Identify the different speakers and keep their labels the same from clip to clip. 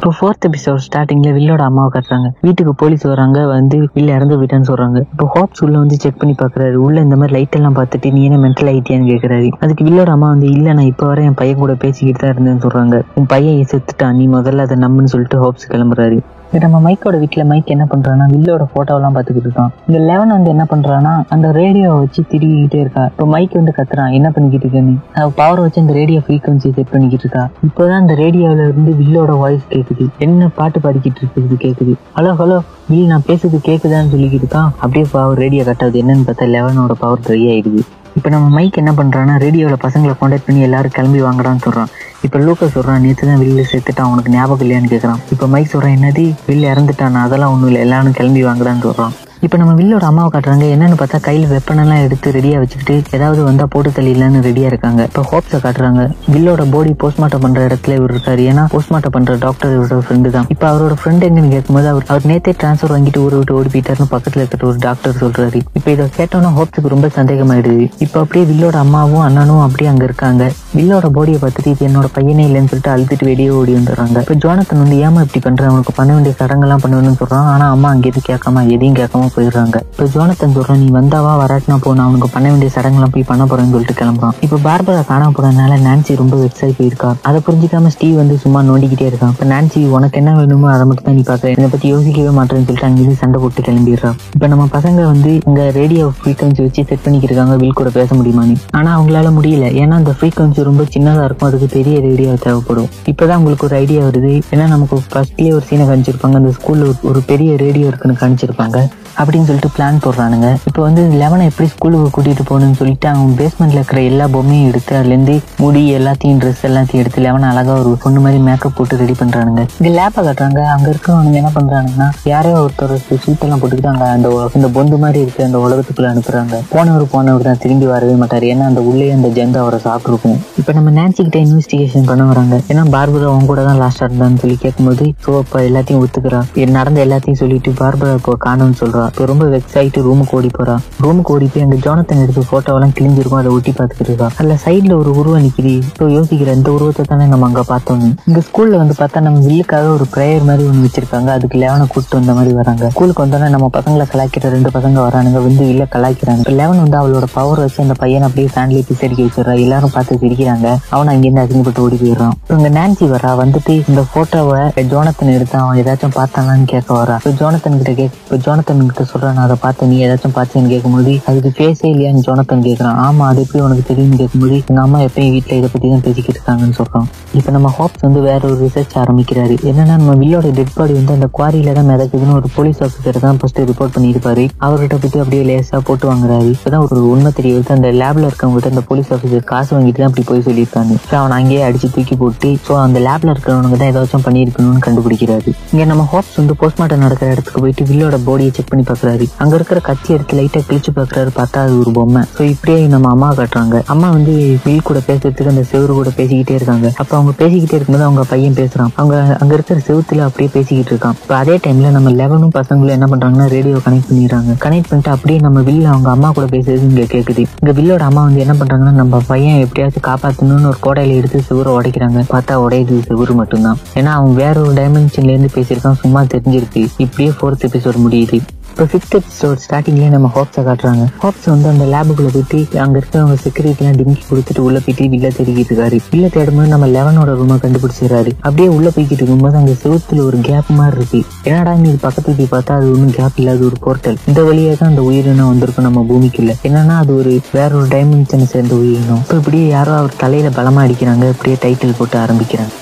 Speaker 1: இப்போ fourth episode ஸ்டார்டிங்ல வில்லோட அம்மாவை காட்டுறாங்க. வீட்டுக்கு போலீஸ் வராங்க வந்து வில்ல இறந்து விட்டான்னு சொல்றாங்க. இப்போ ஹாப்ஸ் உள்ள வந்து செக் பண்ணி பாக்குறாரு உள்ள இந்த மாதிரி லைட் எல்லாம் பார்த்துட்டு நீ என்ன மென்டல் ஆயிட்டியான்னு கேட்கறாரு அதுக்கு வில்லோட அம்மா வந்து இல்ல நான் இப்போ வரை என் பையன் கூட பேசிக்கிட்டு தான் இருந்தேன்னு சொல்றாங்க. உன் பையன் செத்துட்டான். நீ முதல்ல அதை நம்புன்னு சொல்லிட்டு ஹாப்ஸ் கிளம்புறாரு. இப்போ நம்ம மைக்கோட வீட்டில் மைக் என்ன பண்ணுறான்னா வில்லோட ஃபோட்டோலாம் பார்த்துக்கிட்டு இருக்கான். இந்த லெவன் வந்து என்ன பண்ணுறான்னா அந்த ரேடியோவை வச்சு திருடிக்கிட்டே இருக்கா. இப்போ மைக் வந்து கத்துறான். என்ன பண்ணிக்கிட்டு இருக்கேன்னு? அவ பவர் வச்சு அந்த ரேடியோ ஃப்ரீக்வன்சி செட் பண்ணிக்கிட்டு இருக்கா. இப்போதான் அந்த ரேடியோவில் இருந்து வில்லோட வாய்ஸ் கேட்குது என்ன பாட்டு பாடிக்கிட்டு இருக்குது கேட்குது ஹலோ ஹலோ வில் நான் பேசுறது கேட்குதான்னு சொல்லிக்கிட்டு இருக்கான் அப்படியே பவர் ரேடியோ கட்டாது என்னன்னு பார்த்தா லெவனோட பவர் ட்ரை ஆயிடுது. இப்போ நம்ம மைக் என்ன பண்ணுறான்னா ரேடியோவில் பசங்களை காண்டாக்ட் பண்ணி எல்லாரும் கிளம்பி வாங்கடான்னு சொல்கிறான் இப்போ லூக்கஸ் சொல்றான் நேற்று தான் வில்லு சேர்த்துட்டான் அவனுக்கு ஞாபகம் இல்லையான்னு கேட்குறான் இப்போ மைக் சொல்றான் என்னது வில்லு இறந்துட்டான். அதெல்லாம் ஒன்றும் இல்லை. எல்லாரும் கிளம்பி வாங்குறான்னு சொல்றான். இப்போ நம்ம வில்லோட அம்மாவை காட்டுறாங்க. என்னன்னு பார்த்தா கையில் வெப்பனெல்லாம் எடுத்து ரெடியாக வச்சுக்கிட்டு ஏதாவது வந்தால் போட்டு தள்ளிடலான்னு ரெடியாக இருக்காங்க. இப்போ ஹோப்ஸை காட்டுறாங்க. வில்லோட பாடி போஸ்ட்மார்ட்டம் பண்ணுற இடத்துல இவர் இருக்காரு. ஏன்னா போஸ்ட்மார்ட்டம் பண்ணுற டாக்டர் இவரோட ஃப்ரெண்டு தான். இப்போ அவரோட ஃப்ரெண்ட் எங்கன்னு கேட்கும்போது அவர் அவர் நேத்தே டிரான்ஸ்ஃபர் வாங்கிட்டு ஊரை விட்டு ஓடி போயிட்டாருன்னு பக்கத்தில் இருக்கிற ஒரு டாக்டர் சொல்கிறாரு இப்போ இதை கேட்டோன்னா ஹோப்ஸுக்கு ரொம்ப சந்தேகமாயிடுது. இப்போ அப்படியே வில்லோட அம்மாவும் அண்ணனும் அப்படியே அங்கே இருக்காங்க. வில்லோட பாடியை பார்த்துட்டு இது என்னோட பையனே இல்லைன்னு சொல்லிட்டு அழுதுட்டு வெளியே ஓடி வந்துடுறாங்க. இப்போ ஜோனத்தன் வந்து ஏமா இப்படி பண்ணுறேன் அவனுக்கு பண்ண வேண்டிய சடங்கெல்லாம் பண்ணணும்னு சொல்கிறான் ஆனால் அம்மா அங்கே எதுவும் கேட்காம எதையும் கேட்காம போயிடுறாங்க. இப்போ ஜோனத்தன் சொல்றான் நீ வந்தாவா வராட்டினா போனா அவனுக்கு பண்ண வேண்டிய சடங்கெல்லாம் போய் பண்ண போறேன்னு சொல்லிட்டு கிளம்புறான். இப்போ பார்பரா காணாம போனதுனால நான்சி ரொம்ப வெக்ஸ் போயிருக்கா. அதை புரிஞ்சுக்காம ஸ்டீவ் வந்து சும்மா நோண்டிக்கிட்டே இருக்கான். இப்போ நான்சி உனக்கு என்ன வேணுமோ அதை மட்டும் தான் நீ பார்க்க. இதை பத்தி யோசிக்கவே மாட்டேன்னு சொல்லிட்டு அங்கேயிருந்து சண்டை போட்டு கிளம்பிடுறான் இப்போ நம்ம பசங்க வந்து இங்க ரேடியோ ஃப்ரீக்வன்சி வச்சு செட் பண்ணிக்கிட்டு இருக்காங்க. வில் கூட பேச முடியுமான்னு ஆனா அவங்களால முடியல. ஏன்னா அந்த ஃப்ரீக்வன்சி ரொம்ப சின்னதா இருக்கும். அதுக்கு பெரிய ரேடியோ தேவைப்படும். இப்பதான் உங்களுக்கு ஒரு ஐடியா வருது. ஏன்னா நமக்கு ஃபர்ஸ்ட்லேயே ஒரு சீனை காமிச்சிருப்பாங்க. அந்த ஸ்கூல்ல ஒரு பெரிய ரேடியோ இருக்குன்னு காமிச்சிருப்பாங்க. அப்படின்னு சொல்லிட்டு பிளான் போடுறானுங்க. இப்போ வந்து லெவனை எப்படி ஸ்கூலுக்கு கூட்டிட்டு போகணும்னு சொல்லிட்டு அவன் பேஸ்மெண்ட்ல இருக்கிற எல்லா பொம்மையும் எடுத்து அதுலேருந்து முடி எல்லாத்தையும் ட்ரெஸ் எல்லாத்தையும் எடுத்து லெவன் அழகா ஒரு பொண்ணு மாதிரி மேக்கப் போட்டு ரெடி பண்றானுங்க. இந்த லேப்பை காட்டுறாங்க. அங்க இருக்கவனுங்க என்ன பண்றானுங்கன்னா யாரோ ஒருத்தர் சூட் போட்டுக்கிட்டு அங்க அந்த இந்த பொந்து மாதிரி இருக்க அந்த உலகத்துக்குள்ள அனுப்புறாங்க. போனவர் போனவர் தான் திரும்பி வரவே மாட்டார். ஏன்னா அந்த உள்ளே அந்த ஜந்து அவரை சாப்பிட்டுருக்கும். இப்போ நம்ம நான்சி கிட்ட இன்வெஸ்டிகேஷன் பண்ண வராங்க. ஏன்னா பார்பரா அவங்க கூட தான் லாஸ்டா இருந்தான்னு சொல்லி கேட்கும்போது ஸோ அப்ப எல்லாத்தையும் ஒத்துக்கிறா. நடந்த எல்லாத்தையும் சொல்லிட்டு பார்பரா இப்போ காணும்னு சொல்றா. இப்போ ரொம்ப வெக்ஸ் ரூமுக்கு ஓடி போறா. ரூமுக்கு ஓடி போய் அங்க ஜோனத்தன் எடுத்த போட்டோவெல்லாம் கிழிஞ்சிருக்கும் அதை ஒட்டி பார்த்துக்கிட்டு இருக்கா. அதுல சைடில் ஒரு உருவம் நிக்குது. இப்போ யோசிக்கிற இந்த உருவத்தை தானே நம்ம அங்க பார்த்தோம். இங்க ஸ்கூல்ல வந்து பார்த்தா நம்ம வில்லுக்காக ஒரு ப்ரேயர் மாதிரி ஒன்று வச்சிருக்காங்க. அதுக்கு லெவனை கூப்பிட்டு வந்த மாதிரி வராங்க. ஸ்கூலுக்கு வந்தோடனே நம்ம பசங்களை கலாய்க்கிற ரெண்டு பசங்க வரானுங்க. வந்து இல்லை கலாய்க்கிறாங்க. இப்போ லெவன் வந்து அவளோட பவர் வச்சு அந்த பையனை அப்படியே ஃபேன்லி பிசடிக்க வச்சிடறா. எல்லாரும் பார்த்து சிரிக்கிறாங்க. அவன் அங்கேருந்து அசிங்கப்பட்டு ஓடி போயிடுறான். இப்போ இங்க நான்சி வரா வந்துட்டு இந்த போட்டோவை ஜோனத்தன் எடுத்து அவன் ஏதாச்சும் பார்த்தானான்னு கேட்க வரா இப்போ ஜோனத்தன் கிட்ட கேட்க இப்போ ஜோனத்தன் கிட்ட சொல்றான் நான் அதை பார்த்து நீ ஏதாச்சும் பார்த்தியான்னு கேட்கும்போது அதுக்கு பேசே இல்லையான்னு ஜோனத்தன் கேட்குறான் ஆமா அது எப்படி உனக்கு தெரியும்னு கேட்கும்போது எங்கள் அம்மா எப்பயும் வீட்டில் இதை பற்றி தான் பேசிக்கிட்டு இருக்காங்கன்னு சொல்றான். இப்போ நம்ம ஹோப்ஸ் வந்து வேற ஒரு ரிசர்ச் ஆரம்பிக்கிறாரு. என்னன்னா நம்ம வில்லோட டெட் பாடி வந்து அந்த குவாரியில தான் மிதக்குதுன்னு ஒரு போலீஸ் ஆஃபீஸர் தான் ஃபர்ஸ்ட் ரிப்போர்ட் பண்ணியிருப்பாரு. அவர்கிட்ட பத்தி அப்படியே லேசாக போட்டு வாங்குறாரு. இப்பதான் ஒரு உண்மை தெரிய வருது. அந்த லேப்ல இருக்கவங்ககிட்ட அந்த போலீஸ் ஆஃபீஸர் காசு வாங்கிட்டு தான் அப்படி போய் சொல்லியிருக்காங்க. ஸோ அவன் அங்கேயே அடிச்சு தூக்கி போட்டு ஸோ அந்த லேப்ல இருக்கிறவனுக்கு தான் ஏதாச்சும் பண்ணியிருக்கணும்னு கண்டுபிடிக்கிறாரு. இங்க நம்ம ஹோப்ஸ் வந்து போஸ்ட்மார்ட்டம் நடக்கிற இடத்துக்கு போயிட்டு வில்லோட பாடியை செக் பண்ணி பாக்குறாரு. அங்க இருக்கிற கத்தி எடுத்து லைட்டா கிழிச்சு பாக்குறாரு. பார்த்தா அது ஒரு பொம்மை. ஸோ இப்படியே நம்ம அம்மா கட்டுறாங்க. அம்மா வந்து வில் கூட பேசுறதுக்கு அந்த செவரு கூட பேசிக்கிட்டே இருக்காங்க. அப்ப அவங்க பேசிக்கிட்டே இருக்கும்போது அவங்க பையன் பேசுறான். அவங்க அங்க இருக்கிற செவத்துல அப்படியே பேசிக்கிட்டு இருக்கான். இப்போ அதே டைம்ல நம்ம லெவனும் பசங்களும் என்ன பண்றாங்கன்னா ரேடியோ கனெக்ட் பண்ணிடுறாங்க. கனெக்ட் பண்ணிட்டு அப்படியே நம்ம வில்ல அவங்க அம்மா கூட பேசுறது இங்க கேக்குது. இங்க வில்லோட அம்மா வந்து என்ன பண்றாங்கன்னா நம்ம பையன் எப்படியாச்சும் காப்பாத்தணும்னு ஒரு கோடையில எடுத்து செவரை உடைக்கிறாங்க. பார்த்தா உடையுது. செவரு மட்டும்தான். ஏன்னா அவன் வேற ஒரு டைமென்ஷன்ல இருந்து பேசியிருக்கான். சும்மா தெரிஞ்சிருக்கு இப்படியே ஃபோர்த் எபிசோட் முடியுது. இப்போ ஃபிஃப்த் எபிசோட் ஸ்டார்டிங்லேயே நம்ம ஹாப்ஸை காட்டுறாங்க. ஹாப்ஸ் வந்து அந்த லேபுக்குள்ள போயிட்டு அங்கே இருக்கிறவங்க செக்யூரிட்டிலாம் டிங்கி கொடுத்துட்டு உள்ள போயிட்டு வில்ல தேடிக்கிட்டு இருக்காரு. வில்ல தேடும்போது நம்ம லெவனோட ரூமை கண்டுபிடிச்சிடுறாரு. அப்படியே உள்ள போய்கிட்டு இருக்கும்போது அங்கே செவுத்துல ஒரு கேப் மாதிரி இருக்கு. என்னடா நீ பக்கத்துல போய் பார்த்தா அது ஒன்றும் கேப் இல்லாத ஒரு போர்ட்டல் இந்த வழியாக தான் அந்த உயிரினம் வந்திருக்கும் நம்ம பூமிக்குள்ள. என்னன்னா அது ஒரு வேற ஒரு டைமென்ஷனை சேர்ந்த உயிரினம். இப்போ இப்படியே யாரோ அவர் தலையில பலமா அடிக்கிறாங்க. இப்படியே டைட்டில் போட்டு ஆரம்பிக்கிறாங்க.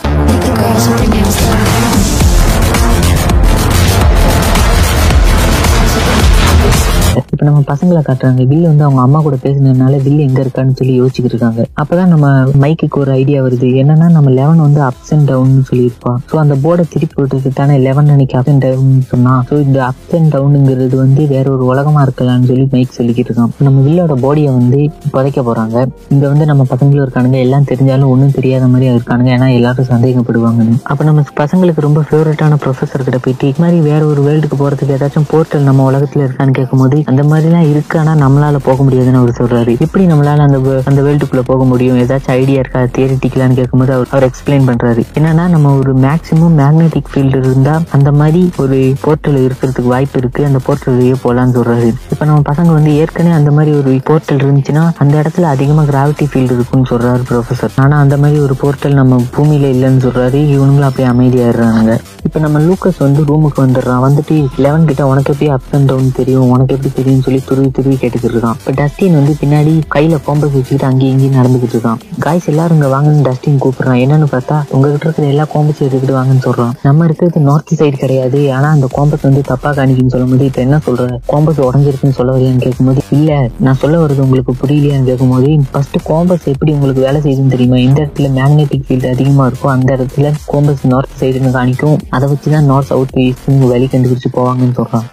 Speaker 1: fuck. இப்ப நம்ம பசங்களை காட்டுறாங்க. வில்லு வந்து அவங்க அம்மா கூட பேசினதுனால வில்லு எங்க இருக்கான்னு சொல்லி யோசிச்சுட்டு இருக்காங்க. அப்பதான் நம்ம மைக்குக்கு ஒரு ஐடியா வருது. என்னன்னா நம்ம லெவன் வந்து அப்ஸ் அண்ட் டவுன் சொல்லியிருப்பான் ஸோ அந்த போர்டை திருப்பி விட்டுட்டு தானே லெவன் அன்னைக்கு அப் அண்ட் டவுன் சொன்னா. ஸோ இந்த அப்ஸ் அண்ட் டவுனுங்கிறது வந்து வேற ஒரு உலகமா இருக்கலாம்னு சொல்லி மைக் சொல்லிக்கிட்டு இருக்கான். நம்ம வில்லோட பாடியை வந்து புதைக்க போறாங்க. இங்க வந்து நம்ம பசங்களும் இருக்கானுங்க. எல்லாம் தெரிஞ்சாலும் ஒன்றும் தெரியாத மாதிரி இருக்கானுங்க. ஏன்னா எல்லாரும் சந்தேகப்படுவாங்கன்னு. அப்ப நம்ம பசங்களுக்கு ரொம்ப ஃபேவரட்டான ப்ரொஃபஸர் கிட்ட போயிட்டு இது மாதிரி வேற ஒரு வேர்ல்டுக்கு போறதுக்கு ஏதாச்சும் போர்ட்டல் நம்ம உலகத்துல இருக்கான்னு கேட்கும்போது அந்த மாதிரிலாம் இருக்கு ஆனால் நம்மளால போக முடியாதுன்னு அவர் சொல்றாரு. எப்படி நம்மளால அந்த அந்த வேர்ல்டுக்குள்ளே போக முடியும்? ஏதாச்சும் ஐடியா இருக்கா? தியரிட்டிக்கலான்னு கேட்கும்போது அவர் அவர் எக்ஸ்பிளைன் பண்றாரு. என்னன்னா நம்ம ஒரு மேக்சிமம் மேக்னெட்டிக் ஃபீல்டு இருந்தா அந்த மாதிரி ஒரு போர்ட்டல் இருக்கிறதுக்கு வாய்ப்பு இருக்கு. அந்த போர்ட்டல் வழியே போலான்னு சொல்றாரு. இப்போ நம்ம பசங்க வந்து ஏற்கனவே அந்த மாதிரி ஒரு போர்ட்டல் இருந்துச்சுன்னா அந்த இடத்துல அதிகமா கிராவிட்டி ஃபீல்டு இருக்குன்னு சொல்றாரு ப்ரொஃபசர் ஆனா அந்த மாதிரி ஒரு போர்ட்டல் நம்ம பூமியில இல்லைன்னு சொல்றாரு. இவனுங்களும் அப்படியே அமைதியாயிடுறாங்க இப்போ நம்ம லூக்கஸ் வந்து ரூமுக்கு வந்துடுறான். வந்துட்டு லெவன் கிட்ட உனக்கு எப்படி அப் அண்ட் டவுன் தெரியும்? உனக்கு எப்படி தெரியும்? அப்படின்னு சொல்லி துருவி துருவி கேட்டுக்கிட்டு இருக்கான். இப்ப டஸ்டின் வந்து பின்னாடி கையில கோம்பஸ் வச்சுக்கிட்டு அங்கேயும் இங்கேயும் நடந்துகிட்டு இருக்கான். காய்ஸ் எல்லாரும் இங்க வாங்கன்னு டஸ்டின் கூப்பிடுறான். என்னன்னு பார்த்தா உங்ககிட்ட இருக்கிற எல்லா கோம்பஸும் எடுத்துக்கிட்டு வாங்கன்னு சொல்றான். நம்ம இருக்கிறது நார்த் சைடு கிடையாது. ஆனா அந்த கோம்பஸ் வந்து தப்பா காணிக்குன்னு சொல்லும்போது இப்ப என்ன சொல்ற? கோம்பஸ் உடஞ்சிருக்குன்னு சொல்ல வரையான்னு கேட்கும்போது இல்ல நான் சொல்ல வருது உங்களுக்கு புரியலையான்னு கேட்கும்போது ஃபர்ஸ்ட் கோம்பஸ் எப்படி உங்களுக்கு வேலை செய்யுதுன்னு தெரியுமா? எந்த இடத்துல மேக்னெட்டிக் ஃபீல்டு அதிகமா இருக்கோ அந்த இடத்துல கோம்பஸ் நார்த் சைடுன்னு காணிக்கும். அதை வச்சு தான் நார்த் சவுத் ஈஸ்ட்னு வழி கண்டுபிடிச்சு போவாங்கன்னு சொல்றான்.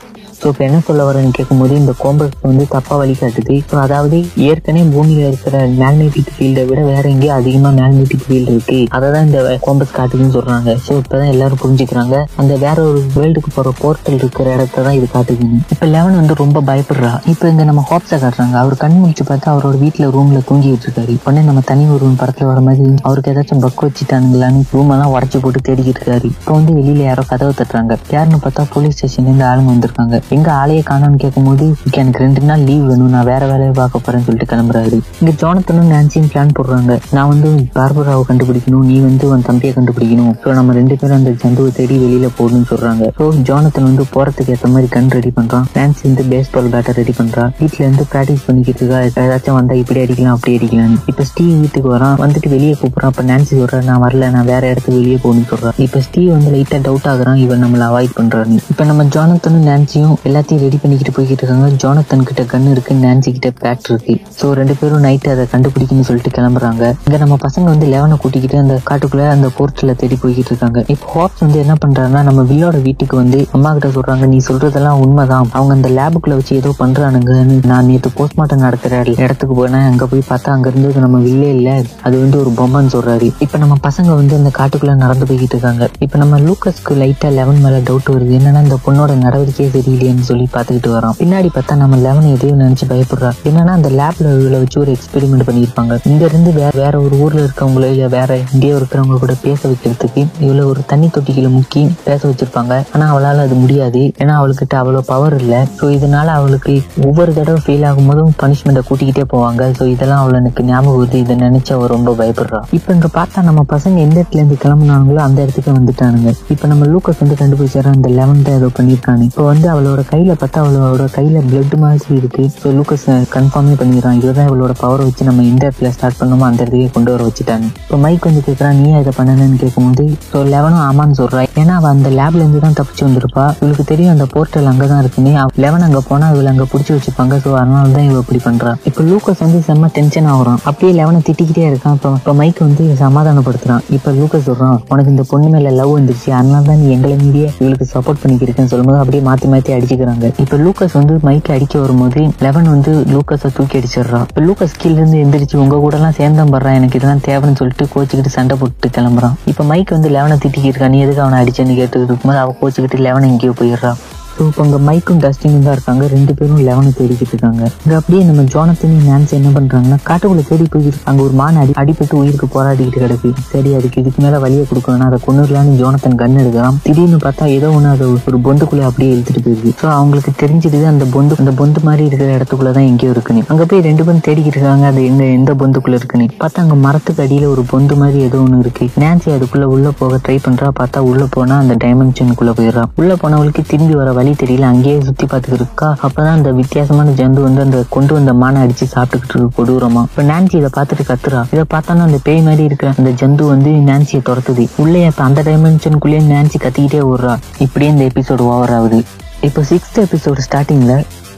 Speaker 1: ஸோ இப்போ என்ன சொல்ல வரேன்னு கேட்கும்போது இந்த கோம்பஸ் வந்து தப்பா வழி காட்டுது ஸோ அதாவது ஏற்கனவே பூமியில இருக்கிற மேக்னெட்டிக் ஃபீல்டை விட வேற எங்கேயும் அதிகமா மேக்னெட்டிக் ஃபீல்டு இருக்கு. அதை தான் இந்த கோம்பஸ் காட்டுதுன்னு சொல்றாங்க. ஸோ இப்பதான் எல்லாரும் புரிஞ்சுக்கிறாங்க. அந்த வேற ஒரு வேர்ல்டுக்கு போகிற போர்ட்டல் இருக்கிற இடத்த தான் இது காட்டுதுன்னு இப்போ லெவன் வந்து ரொம்ப பயப்படுறா. இப்போ இங்க நம்ம ஹாப்ஸை காட்டுறாங்க. அவர் கண் முடிச்சு பார்த்தா அவரோட வீட்டில் ரூம்ல தூங்கிட்டு இருக்காரு உடனே நம்ம தனி ஒரு படத்துல வர மாதிரி அவருக்கு ஏதாச்சும் பக் வச்சுட்டானுங்களான்னு ரூம் எல்லாம் உடச்சு போட்டு தேடிக்கிட்டு இருக்காரு. இப்போ வந்து வெளியில யாரோ கதவை தட்டுறாங்க. யாருன்னு பார்த்தா போலீஸ் ஸ்டேஷன்ல இருந்து ஆளுங்க வந்திருக்காங்க. எங்க ஆளையே காணோம்னு கேட்கும்போது "இங்க எனக்கு ரெண்டு நாள் லீவ் வேணும். நான் வேற வேலையை பார்க்க போறேன்னு சொல்லிட்டு கிளம்புறாரு. இங்க ஜோனத்தனும் நான்சியும் பிளான் போடுறாங்க. நான் வந்து பார்பராவை கண்டுபிடிக்கணும் நீ வந்து உன் தம்பியை கண்டுபிடிக்கணும். ஸோ நம்ம ரெண்டு பேரும் அந்த ஜந்துவை தேடி வெளியில போகணும்னு சொல்றாங்க. ஸோ ஜோனத்தன் வந்து போறதுக்கு ஏற்ற மாதிரி கன் ரெடி பண்றான். நான்சி வந்து பேஸ்பால் பேட்டர் ரெடி பண்றா வீட்டுல இருந்து பிராக்டிஸ் பண்ணிக்கிட்டு இருக்கா. ஏதாச்சும் வந்தா இப்படி அடிக்கலாம் அப்படி அடிக்கலாம் இப்ப ஸ்டீவ் வீட்டுக்கு வரான். வந்துட்டு வெளியே கூப்பிடுறான். அப்ப நான்சி சொல்றா நான் வரல. நான் வேற இடத்துக்கு வெளியே போகணும்னு சொல்றான் இப்ப ஸ்டீவ் வந்து லைட்டா டவுட் ஆகுறான். இவன் நம்மள அவாய்ட் பண்றான்னு. இப்ப நம்ம ஜோனத்தனும் நான்சியும் எல்லாத்தையும் ரெடி பண்ணிக்கிட்டு போய்கிட்டு இருக்காங்க. ஜோனத்தன் கிட்ட கன் இருக்கு நான்சி கிட்ட பேட் இருக்கு. ஸோ ரெண்டு பேரும் நைட்டு அதை கண்டுபிடிக்கணும்னு சொல்லிட்டு கிளம்புறாங்க. இங்க நம்ம பசங்க வந்து லெவனை கூட்டிக்கிட்டு அந்த காட்டுக்குள்ள அந்த போர்ட்ல தேடி போய்கிட்டு இருக்காங்க. இப்போ ஹாப்ஸ் வந்து என்ன பண்றாங்கன்னா நம்ம வில்லோட வீட்டுக்கு வந்து அம்மா கிட்ட சொல்றாங்க நீ சொல்றதெல்லாம் உண்மைதான். அவங்க அந்த லேபுக்குள்ள வச்சு ஏதோ பண்றானுங்கன்னு நான் நேற்று போஸ்ட்மார்ட்டம் நடத்துற இடத்துக்கு போனேன். அங்க போய் பார்த்தா அங்க இருந்தது நம்ம வில்லே இல்ல. அது வந்து ஒரு பொம்மைன்னு சொல்றாரு. இப்ப நம்ம பசங்க வந்து அந்த காட்டுக்குள்ள நடந்து போய்கிட்டு இருக்காங்க. இப்ப நம்ம லூக்கஸ்க்கு லைட்டா லெவன் மேல டவுட் வருது. என்னன்னா இந்த பொண்ணோட நடவடிக்கையே அப்படின்னு சொல்லி பாத்துக்கிட்டு வரோம் பின்னாடி பார்த்தா நம்ம லெவன் எதையும் நினைச்சு பயப்படுறா. என்னன்னா அந்த லேப்ல இவ்வளவு வச்சு ஒரு எக்ஸ்பெரிமெண்ட் பண்ணியிருப்பாங்க. இங்க இருந்து வேற வேற ஒரு ஊர்ல இருக்கவங்களோ இல்ல வேற இந்தியா இருக்கிறவங்க கூட பேச வைக்கிறதுக்கு இவ்வளவு ஒரு தண்ணி தொட்டிகளை முக்கி பேச வச்சிருப்பாங்க. ஆனா அவளால அது முடியாது. ஏன்னா அவளுக்கிட்ட அவ்வளவு பவர் இல்ல. ஸோ இதனால அவளுக்கு ஒவ்வொரு தடவை ஃபெயில் ஆகும்போதும் பனிஷ்மெண்ட்டை கூட்டிக்கிட்டே போவாங்க. ஸோ இதெல்லாம் அவளுக்கு எனக்கு ஞாபகம் வருது. இதை நினைச்சு அவ ரொம்ப பயப்படுறா. இப்போ இங்க பார்த்தா நம்ம பசங்க எந்த இடத்துல இருந்து கிளம்புனாங்களோ அந்த இடத்துக்கு வந்துட்டானுங்க. இப்போ நம்ம லூக்கஸ் வந்து கண்டுபிடிச்சாரு? அந்த லெவன்த் ஏதோ பண்ணியிருக்காங்க இப்போ வந்து அவளோட கையில பார்த்தா அவளோட கையில் பிளட் மாதிரி இருக்குது ஸோ லூக்கஸ் கன்ஃபார்மே பண்ணிடுறான். இதுதான் இவளோட பவரை வச்சு நம்ம எந்த இடத்துல ஸ்டார்ட் பண்ணோமோ அந்த இடத்துக்கே கொண்டு வர வச்சுட்டாங்க இப்போ மைக் வந்து கேட்குறான் நீ இதை பண்ணணும்னு கேட்கும்போது ஸோ லெவனும் ஆமான்னு சொல்கிறா ஏன்னா அவள் அந்த லேப்லேருந்து தான் தப்பிச்சு வந்திருப்பா. இவளுக்கு தெரியும் அந்த போர்ட்டல் அங்கே தான் இருக்குன்னு லெவன் அங்கே போனால் இவளை அங்கே பிடிச்சி வச்சுப்பாங்க ஸோ அதனால தான் இவள் இப்படி பண்ணுறான் இப்போ லூக்கஸ் வந்து செம்ம டென்ஷன் ஆகுறான். அப்படியே லெவனை திட்டிக்கிட்டே இருக்கான். இப்போ இப்போ மைக் வந்து சமாதானப்படுத்துறான். இப்போ லூக்கஸ் சொல்கிறான் உனக்கு இந்த பொண்ணு மேலே லவ் வந்துருச்சு. அதனால தான் நீ எங்களை மீறிய இவளுக்கு சப்போர்ட் பண்ணிக்கிறேன்னு சொல்லும்போது அப்படியே மாற்றி மாற்றி அடி அடிச்சுக்கிறாங்க. இப்போ லூக்கஸ் வந்து மைக்ல அடிக்க வரும்போது லெவன் வந்து லூக்கஸை தூக்கி அடிச்சிடுறா. இப்போ லூக்கஸ் கீழ இருந்து எந்திரிச்சு உங்க கூட எல்லாம் சேர்ந்தம் படுறான் எனக்கு இதெல்லாம் தேவைன்னு சொல்லிட்டு கோச்சுக்கிட்டு சண்டை போட்டு கிளம்புறான். இப்போ மைக் வந்து லெவனை திட்டிக்கிட்டு இருக்கான் நீ எதுக்கு அவனை அடிச்சேன்னு கேட்டுக்கிட்டு இருக்கும்போது அவ கோச்சுக்கிட்டு லெவன் எங்கேயோ போயிடுறான் ஸோ இப்போ அங்கே மைக்கும் டஸ்டினும் தான் இருக்காங்க. ரெண்டு பேரும் லெவனை தேடிக்கிட்டு இருக்காங்க. இங்கே அப்படியே நம்ம ஜோனத்தனி நான்ஸ் என்ன பண்ணுறாங்கன்னா காட்டுக்குள்ளே தேடி போய்கிட்டு அங்கே ஒரு மான் அடி அடிப்பட்டு உயிருக்கு போராடிக்கிட்டு கிடக்கு. சரி அதுக்கு இதுக்கு மேலே வழியை கொடுக்கணும்னா அதை கொண்டுலான்னு ஜோனத்தன் கன் எடுக்கலாம் திடீர்னு பார்த்தா ஏதோ ஒன்று அதை ஒரு பொந்துக்குள்ளே அப்படியே இழுத்துட்டு போயிருக்கு ஸோ அவங்களுக்கு தெரிஞ்சிடுது அந்த பொந்து அந்த பொந்து மாதிரி இருக்கிற இடத்துக்குள்ளே தான் எங்கேயோ இருக்குன்னு அங்கே போய் ரெண்டு பேரும் தேடிக்கிட்டு இருக்காங்க. அது எந்த எந்த பொந்துக்குள்ளே இருக்குன்னு பார்த்தா அங்கே மரத்துக்கு அடியில் ஒரு பொந்து மாதிரி ஏதோ ஒன்று இருக்கு. நான்சி அதுக்குள்ளே உள்ளே போக ட்ரை பண்ணுறா பார்த்தா உள்ளே போனால் அந்த டைமென்ஷனுக்குள்ள போயிடுறா. உள்ளே போனவளுக்கு திரும்பி வர வழி தெரியல அங்கேயே சுத்தி பார்த்துக்கிட்டு இருக்கா. அப்பதான் அந்த வித்தியாசமான ஜந்து வந்து அந்த கொண்டு வந்த மானை அடிச்சு சாப்பிட்டுக்கிட்டு இருக்கு கொடூரமா. இப்ப நான்சி இதை பார்த்துட்டு கத்துறா. இதை பார்த்தானா அந்த பேய் மாதிரி இருக்கிற அந்த ஜந்து வந்து நான்சியை துரத்துது. உள்ளே இப்ப அந்த டைமென்ஷனுக்குள்ளேயே நான்சி கத்திக்கிட்டே ஓடுறா. இப்படியே இந்த எபிசோடு ஓவர் ஆகுது. இப்போ சிக்ஸ்த் எபிசோடு ஸ்டார்டிங்ல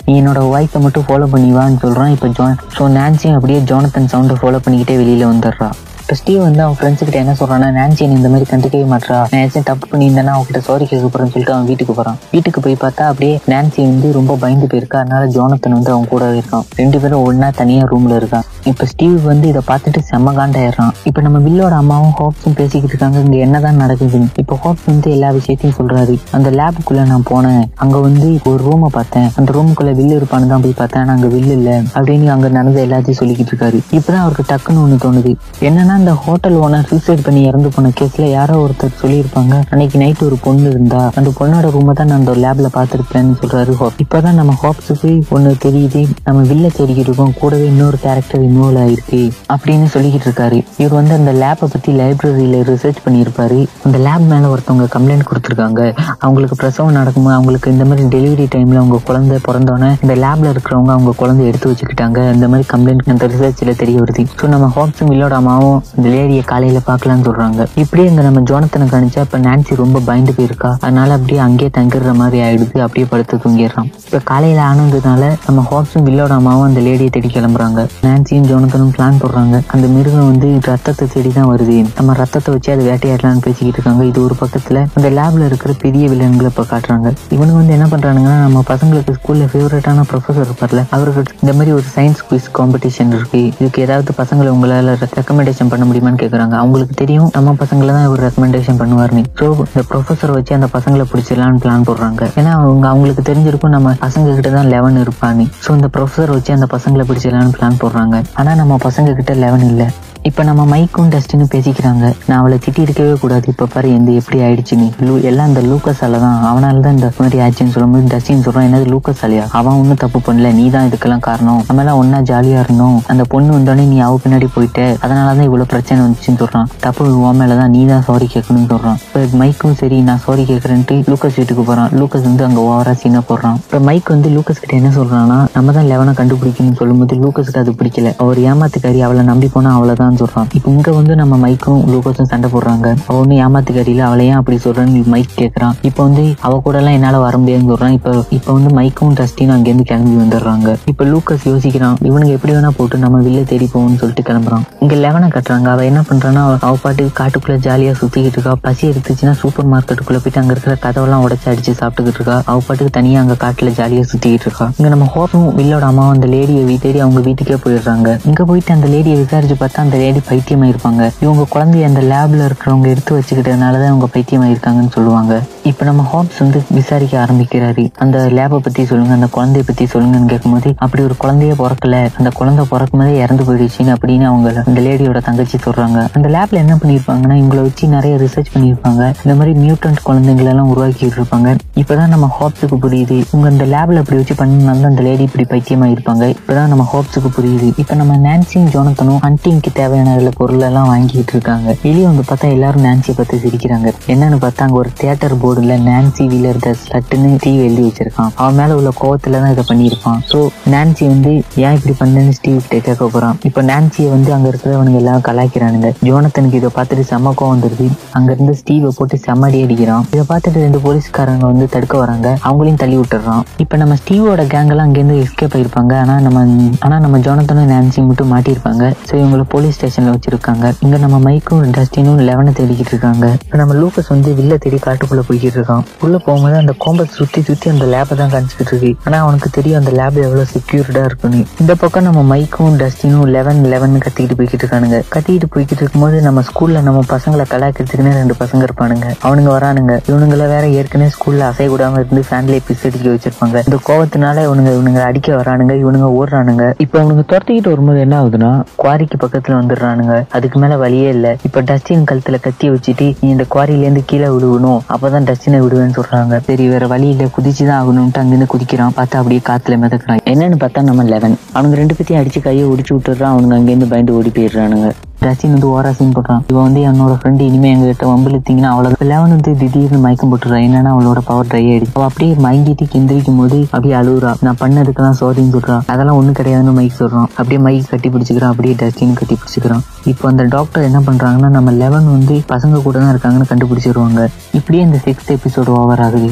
Speaker 1: நீ என்னோட வாய்ஸை மட்டும் ஃபாலோ பண்ணி வான்னு சொல்றான். இப்போ ஜான் ஸோ நான்சியும் அப்படியே ஜோனத்தன் சவுண்டை ஃபாலோ பண்ணிக்கிட்டே வெளியில வந்துடுறா. இப்போ ஸ்டீவ் வந்து அவன் ஃப்ரெண்ட்ஸ் கிட்ட என்ன சொல்றான்னா நான்சி இந்த மாதிரி கண்டுக்கவே மாட்றா. நான் ஏதாச்சும் தப்பு பண்ணியிருந்தேன்னா அவகிட்ட சாரி கேட்க போறேன்னு சொல்லிட்டு அவன் வீட்டுக்கு போறான். வீட்டுக்கு போய் பார்த்தா அப்படியே நான்சி வந்து ரொம்ப பயந்து போயிருக்கா. அதனால ஜோனத்தன் வந்து அவன் கூடவே இருக்கான். ரெண்டு பேரும் ஒன்றா தனியா ரூம்ல இருக்கான். இப்போ ஸ்டீவ் வந்து இதை பார்த்துட்டு செம்ம காண்டாயிடுறான். இப்போ நம்ம வில்லோட அம்மாவும் ஹோப்ஸும் பேசிக்கிட்டு இருக்காங்க. இங்க என்னதான் நடக்குதுன்னு இப்போ ஹோப்ஸ் வந்து எல்லா விஷயத்தையும் சொல்றாரு. அந்த லேபுக்குள்ள நான் போனேன். அங்க வந்து ஒரு ரூமை பார்த்தேன். அந்த ரூமுக்குள்ள வில்லு இருப்பான்னு தான் போய் பார்த்தேன். ஆனா அங்க வில்லு இல்ல. அப்படின்னு அங்க நடந்த எல்லாத்தையும் சொல்லிக்கிட்டு இருக்காரு. இப்பதான் அவருக்கு டக்குன்னு ஒண்ணு தோணுது. என்னன்னா அந்த ஹோட்டல் ஓனர் சூசைட் பண்ணி இறந்து போன கேஸ்ல யாரோ ஒருத்தர் சொல்லியிருப்பாங்க. அன்னைக்கு நைட் ஒரு பொண்ணு இருந்தா அந்த பொண்ணோட ரூமை தான் நான் அந்த லேப்ல பார்த்திருப்பேன்னு சொல்றாரு ஹோப் இப்பதான் நம்ம ஹோப்ஸுக்கு ஒண்ணு தெரியுது நம்ம வில்ல தேடிக்கிட்டு இருக்கோம் கூடவே இன்னொரு கேரக்டர் இன்வால்வ் ஆயிருக்கு அப்படின்னு சொல்லிக்கிட்டு இருக்காரு. இவர் வந்து அந்த லேப்பை பத்தி லைப்ரரியில ரிசர்ச் பண்ணியிருப்பாரு. அந்த லேப் மேல ஒருத்தவங்க கம்ப்ளைண்ட் கொடுத்துருக்காங்க. அவங்களுக்கு பிரசவம் நடக்கும்போது அவங்களுக்கு இந்த மாதிரி டெலிவரி டைம்ல அவங்க குழந்தை பிறந்தோன்னே இந்த லேப்ல இருக்கிறவங்க அவங்க குழந்தை எடுத்து வச்சுக்கிட்டாங்க. இந்த மாதிரி கம்ப்ளைண்ட் அந்த ரிசர்ச்ல தெரிய வருது. ஸோ நம்ம ஹோப்ஸும் வில்லோட அம்மாவும் இந்த லேடியை காலையில பாக்கலாம்னு சொல்றாங்க. இப்படியே இங்க நம்ம ஜோனத்தனை கணிச்சா இப்ப நான்சி ரொம்ப பயந்து போயிருக்கா. அதனால அப்படியே அங்கேயே தங்கிடுற மாதிரி ஆயிடுது. அப்படியே படுத்து தூங்கிடுறான். இப்ப காலையில ஆனதுனால நம்ம ஹோப்ஸும் வில்லோட அம்மாவும் அந்த லேடியை தேடி கிளம்புறாங்க. நான்சியும் ஜோனத்தனும் பிளான் போடுறாங்க. அந்த மிருகம் வந்து ரத்தத்தை தேடி தான் வருது. நம்ம ரத்தத்தை வச்சு அதை வேட்டையாடலாம்னு பேசிக்கிட்டு இருக்காங்க. இது ஒரு பக்கத்துல அந்த லேப்ல இருக்கிற பெரிய வில்லன்களை இப்ப காட்டுறாங்க. இவனுக்கு வந்து என்ன பண்றானுங்கன்னா நம்ம பசங்களுக்கு ஸ்கூல்ல ஃபேவரட்டான ப்ரொஃபசர் இருப்பார்ல அவருக்கு இந்த மாதிரி ஒரு சயின்ஸ் குவிஸ் காம்படிஷன் இருக்கு. இதுக்கு ஏதாவது பசங்களை உங்களால ரெக்கமெண்டேஷன் பண்ண முடியுமான்னு கேக்குறாங்க. அவங்களுக்கு தெரியும். நம்ம பசங்களை தான் இவர் ரெக்கமெண்டேஷன் பண்ணுவார்னு ஸோ இந்த ப்ரொஃபஸர் வச்சு அந்த பசங்களை பிடிச்சிடலாம்னு பிளான் போடுறாங்க. ஏன்னா அவங்க அவங்களுக்கு தெரிஞ்சிருக்கும் நம்ம பசங்க கிட்ட தான் லெவன் இருப்பான்னு. ஸோ இந்த ப்ரொஃபஸர் வச்சு அந்த பசங்களை பிடிச்சிடலாம்னு பிளான் போடுறாங்க. ஆனா நம்ம பசங்க கிட்ட லெவன் இல்லை. இப்ப நம்ம மைக்கும் டஸ்ட்னு பேசிக்கிறாங்க. நான் அவளை திட்டி இருக்கவே கூடாது. இப்ப பாரு எந்த எப்படி ஆயிடுச்சுன்னு. லூ எல்லாம் இந்த லூக்கஸால தான். அவனால தான் இந்த மாதிரி ஆச்சுன்னு சொல்லும்போது டஸ்டின் சொல்றான். என்னது லூக்கஸ் ஆலியா அவன் ஒன்றும் தப்பு பண்ணல. நீ தான் இதுக்கெல்லாம் காரணம். நம்ம எல்லாம் ஒன்னா ஜாலியா இருந்தோம். அந்த பொண்ணு வந்தோடனே நீ அவ பின்னாடி போயிட்ட. அதனாலதான் இவ்வளோ பிரச்சனை வந்துச்சுன்னு சொல்றான். தப்பு உன் மேலதான் நீ தான் சாரி கேட்கணும்னு சொல்றான். இப்போ மைக்கும் சரி நான் சாரி கேட்குறேன்ட்டு லூக்கஸ் வீட்டுக்கு போறான். லூக்கஸ் வந்து அங்கே ஓவரா சீனா போடுறான். இப்போ மைக் வந்து லூக்கஸ் கிட்ட என்ன சொல்றான்னா நம்ம தான் லெவனை கண்டுபிடிக்கணும்னு சொல்லும்போது லூக்கஸ்க்கு அது பிடிக்கல. அவர் ஏமாத்துக்காரி அவளை நம்பி போனால் அவளை அவ்வளவுதான் சொல்கிறான் இப்போ இங்கே வந்து நம்ம மைக்கும் லூக்கஸும் சண்டை போடுறாங்க. அவள் ஒண்ணு ஏமாத்துக்காரியில அவளை ஏன் அப்படி சொல்கிறேன்னு மைக் கேட்குறான் இப்போ வந்து அவ கூடலாம் என்னால் வர முடியாதுன்னு சொல்றான். இப்போ இப்போ வந்து மைக்கும் டஸ்டினும் அங்கேருந்து கிளம்பி வந்துடுறாங்க. இப்போ லூக்கஸ் யோசிக்கிறான் இவனுங்க எப்படி வேணா போட்டு நம்ம வில்ல தேடி போவோம்னு சொல்லிட்டு கிளம்புறான். இங்க லெவனை காட்டுறாங்க அவ என்ன பண்றான்னா அவ அவப்பாட்டுக்கு காட்டுக்குள்ள ஜாலியா சுத்திக்கிட்டு இருக்கா. பசி எடுத்துச்சுன்னா சூப்பர் மார்க்கெட்டுக்குள்ள போயிட்டு அங்க இருக்கிற கதவெல்லாம் உடச்சி அடிச்சு சாப்பிட்டுக்கிட்டு இருக்கா. அவ பாட்டுக்கு தனியாக அங்கே காட்டுல ஜாலியா சுத்திக்கிட்டு இருக்கா. இங்க நம்ம ஹோப்பும் வில்லோட அம்மா அந்த லேடியை தேடி அவங்க வீட்டுக்கே போயிடுறாங்க. இங்க போயிட்டு அந்த லேடியை விசாரிச்சு பார்த்தா அந்த லேடி பைத்தியமாயிருப்பாங்க. இவங்க குழந்தைய அந்த லேப்ல இருக்கிறவங்க எடுத்து வச்சுக்கிட்டதுனாலதான் இவங்க பைத்தியமாயிருக்காங்கன்னு சொல்லுவாங்க. இப்ப நம்ம ஹோப்ஸ் வந்து விசாரிக்க ஆரம்பிக்கிறாரு. அந்த லேபை பத்தி சொல்லுங்க அந்த குழந்தைய பத்தி சொல்லுங்கன்னு கேட்கும்போது அப்படி ஒரு குழந்தைய பிறக்கல. அந்த குழந்தை பிறக்கும்போதே இறந்து போயிடுச்சுன்னு அப்படின்னு அவங்க அந்த லேடியோட தங்க தங்கச்சி சொல்றாங்க அந்த லேப்ல என்ன பண்ணிருப்பாங்கன்னா இவங்களை வச்சு நிறைய ரிசர்ச் பண்ணிருப்பாங்க. இந்த மாதிரி மியூட்டன்ட் குழந்தைங்களை எல்லாம் உருவாக்கிட்டு இருப்பாங்க இப்பதான் நம்ம ஹாப்ஸுக்கு புரியுது. உங்க இந்த லேப்ல அப்படி வச்சு பண்ணனால அந்த லேடி இப்படி பைத்தியமா இருப்பாங்க. இப்பதான் நம்ம ஹாப்ஸுக்கு புரியுது. இப்ப நம்ம நான்சியும் ஜோனத்தனும் ஹண்டிங்க்கு தேவையான இதுல பொருள் எல்லாம் வாங்கிட்டு இருக்காங்க. வெளியே வந்து பார்த்தா எல்லாரும் நான்சியை பார்த்து சிரிக்கிறாங்க. என்னன்னு பார்த்தா அங்க ஒரு தியேட்டர் போர்டுல நான்சி வீலர் த ஸ்லட்டுன்னு டிவி எழுதி வச்சிருக்கான். அவன் மேல உள்ள கோவத்துல தான் இதை பண்ணியிருப்பான். சோ நான்சி வந்து ஏன் இப்படி பண்ணேன்னு ஸ்டீவ் கிட்ட கேட்க போறான். இப்ப நான்சியை வந்து அங்க இருக்கிறவனுங்க எல்லாம் கலாய்க்கிறானுங்க. ஜோனத்தனுக்கு இதை பார்த்துட்டு செம்ம கோவம் வந்துருது. அங்கிருந்து ஸ்டீவை போட்டு செம்மடி அடிக்கிறான். இதை பார்த்துட்டு ரெண்டு போலீஸ்காரங்க வந்து தடுக்க வராங்க. அவங்களையும் தள்ளி விட்டுறான். இப்போ நம்ம ஸ்டீவோட கேங்கெல்லாம் அங்கேருந்து எஸ்கேப் ஆயிருப்பாங்க. ஆனால் நம்ம ஆனால் நம்ம ஜோனத்தனும் நான்சி மட்டும் மாட்டியிருப்பாங்க. ஸோ இவங்களை போலீஸ் ஸ்டேஷனில் வச்சிருக்காங்க. இங்கே நம்ம மைக்கும் டஸ்டினும் லெவனை தேடிக்கிட்டு இருக்காங்க. இப்போ நம்ம லூக்கஸ் வந்து வில்ல தேடி காட்டுக்குள்ளே போய்கிட்டு இருக்கான். உள்ளே போகும்போது அந்த கோம்பத்தை சுற்றி சுற்றி அந்த லேபை தான் காமிச்சிட்டு இருக்கு. ஆனால் அவனுக்கு தெரியும் அந்த லேப் எவ்வளோ செக்யூர்டாக இருக்குன்னு. இந்த பக்கம் நம்ம மைக்கும் டஸ்டினும் லெவன் லெவன் கத்திக்கிட்டு போய்கிட்டு இருக்கானுங்க. கத்திக்கிட்டு போய்கிட்டு இருக்கும்போது நம்ம ஸ்கூல்ல நம்ம பசங்களை கலாக்கிறதுக்குன்னு ரெண்டு பசங்க இருப்பானுங்க. அவனுங்க வரானுங்க. இவனுங்கள வேற ஏற்கனவே ஸ்கூல்ல அசைய கூடாம இருந்து ஃபேன்லயே பிஸ் அடிக்க வச்சிருப்பாங்க. இந்த கோவத்தினால இவனுங்க இவனுங்க அடிக்க வரானுங்க இவனுங்க ஓடுறானுங்க. இப்ப இவனுங்க துரத்திக்கிட்டு வரும்போது என்ன ஆகுதுன்னா குவாரிக்கு பக்கத்துல வந்துடுறானுங்க. அதுக்கு மேல வழியே இல்ல. இப்ப டஸ்டின் கழுத்துல கத்தி வச்சுட்டு நீ இந்த குவாரில இருந்து கீழே விழுவணும். அப்பதான் டஸ்டினை விடுவேன்னு சொல்றாங்க. சரி வேற வழி இல்ல. குதிச்சுதான் ஆகணும்ட்டு அங்கிருந்து குதிக்கிறான். பார்த்தா அப்படியே காத்துல மிதக்குறான். என்னன்னு பார்த்தா நம்ம லெவன் அவனுங்க ரெண்டு பேத்தையும் அடிச்சு கையை ஒடிச்சு விட்டுறான் அவனுங்க அங்கேருந்து பயந்து ஓடி போயிடுறானுங்க. டஸ்டின் வந்து ஓரா சீன் போடுறான் இவன் வந்து என்னோட ஃப்ரெண்டு இனிமே எங்க கிட்ட வம்பிழுத்தீங்கன்னா அவ்வளோ லெவன் வந்து திடீர்னு மயக்கம் போட்டுறான் என்னன்னா அவளோட பவர் ட்ரை ஆயிடுச்சு. அவ அப்படியே மயங்கிட்டு கெந்திரிக்கும் போது அப்படியே அழுகுறா. நான் பண்ணதுக்கெல்லாம் சாரின்னு சொல்றான் அதெல்லாம் ஒன்றும் கிடையாதுன்னு மைக் சொல்றான். அப்படியே மைக் கட்டி பிடிச்சிக்கிறான் அப்படியே டஸ்டின் கட்டி பிடிச்சிக்கிறான். இப்போ அந்த டாக்டர் என்ன பண்றாங்கன்னா நம்ம லெவன் வந்து பசங்க கூட தான் இருக்காங்கன்னு கண்டுபிடிச்சிருவாங்க. இப்படியே இந்த சிக்ஸ்த் எபிசோடு ஓவர் ஆகுது.